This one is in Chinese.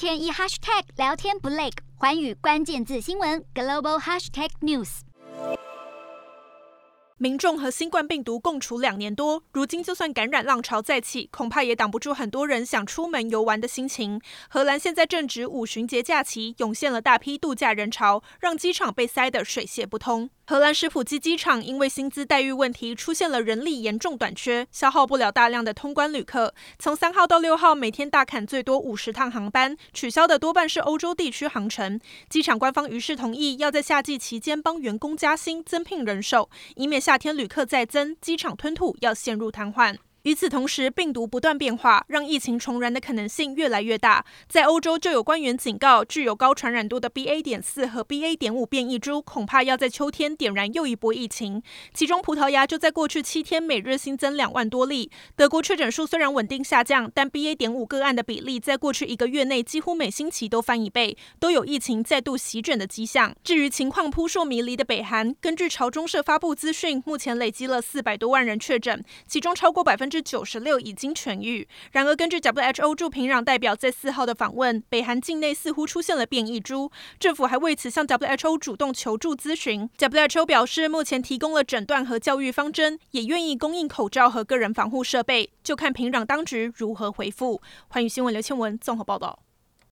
天一 hashtag 聊天不累，环宇关键字新闻 global hashtag news。民众和新冠病毒共处两年多，如今就算感染浪潮再起，恐怕也挡不住很多人想出门游玩的心情。荷兰现在正值五旬节假期，涌现了大批度假人潮，让机场被塞得水泄不通。荷兰史普基机场因为薪资待遇问题，出现了人力严重短缺，消耗不了大量的通关旅客。从三号到六号，每天大砍最多五十趟航班，取消的多半是欧洲地区航程。机场官方于是同意要在夏季期间帮员工加薪、增聘人手，以免夏天旅客再增，机场吞吐要陷入瘫痪。与此同时，病毒不断变化，让疫情重燃的可能性越来越大。在欧洲，就有官员警告，具有高传染度的 BA. 点四和 BA. 点五变异株，恐怕要在秋天点燃又一波疫情。其中，葡萄牙就在过去七天每日新增两万多例。德国确诊数虽然稳定下降，但 BA. 点五个案的比例在过去一个月内几乎每星期都翻一倍，都有疫情再度席卷的迹象。至于情况扑朔迷离的北韩，根据朝中社发布资讯，目前累积了四百多万人确诊，其中超过百分之九十六已经痊愈。然而，根据 WHO 驻平壤代表在四号的访问，北韩境内似乎出现了变异株，政府还为此向 WHO 主动求助咨询。WHO 表示，目前提供了诊断和教育方针，也愿意供应口罩和个人防护设备，就看平壤当局如何回复。欢迎新闻刘倩文综合报道。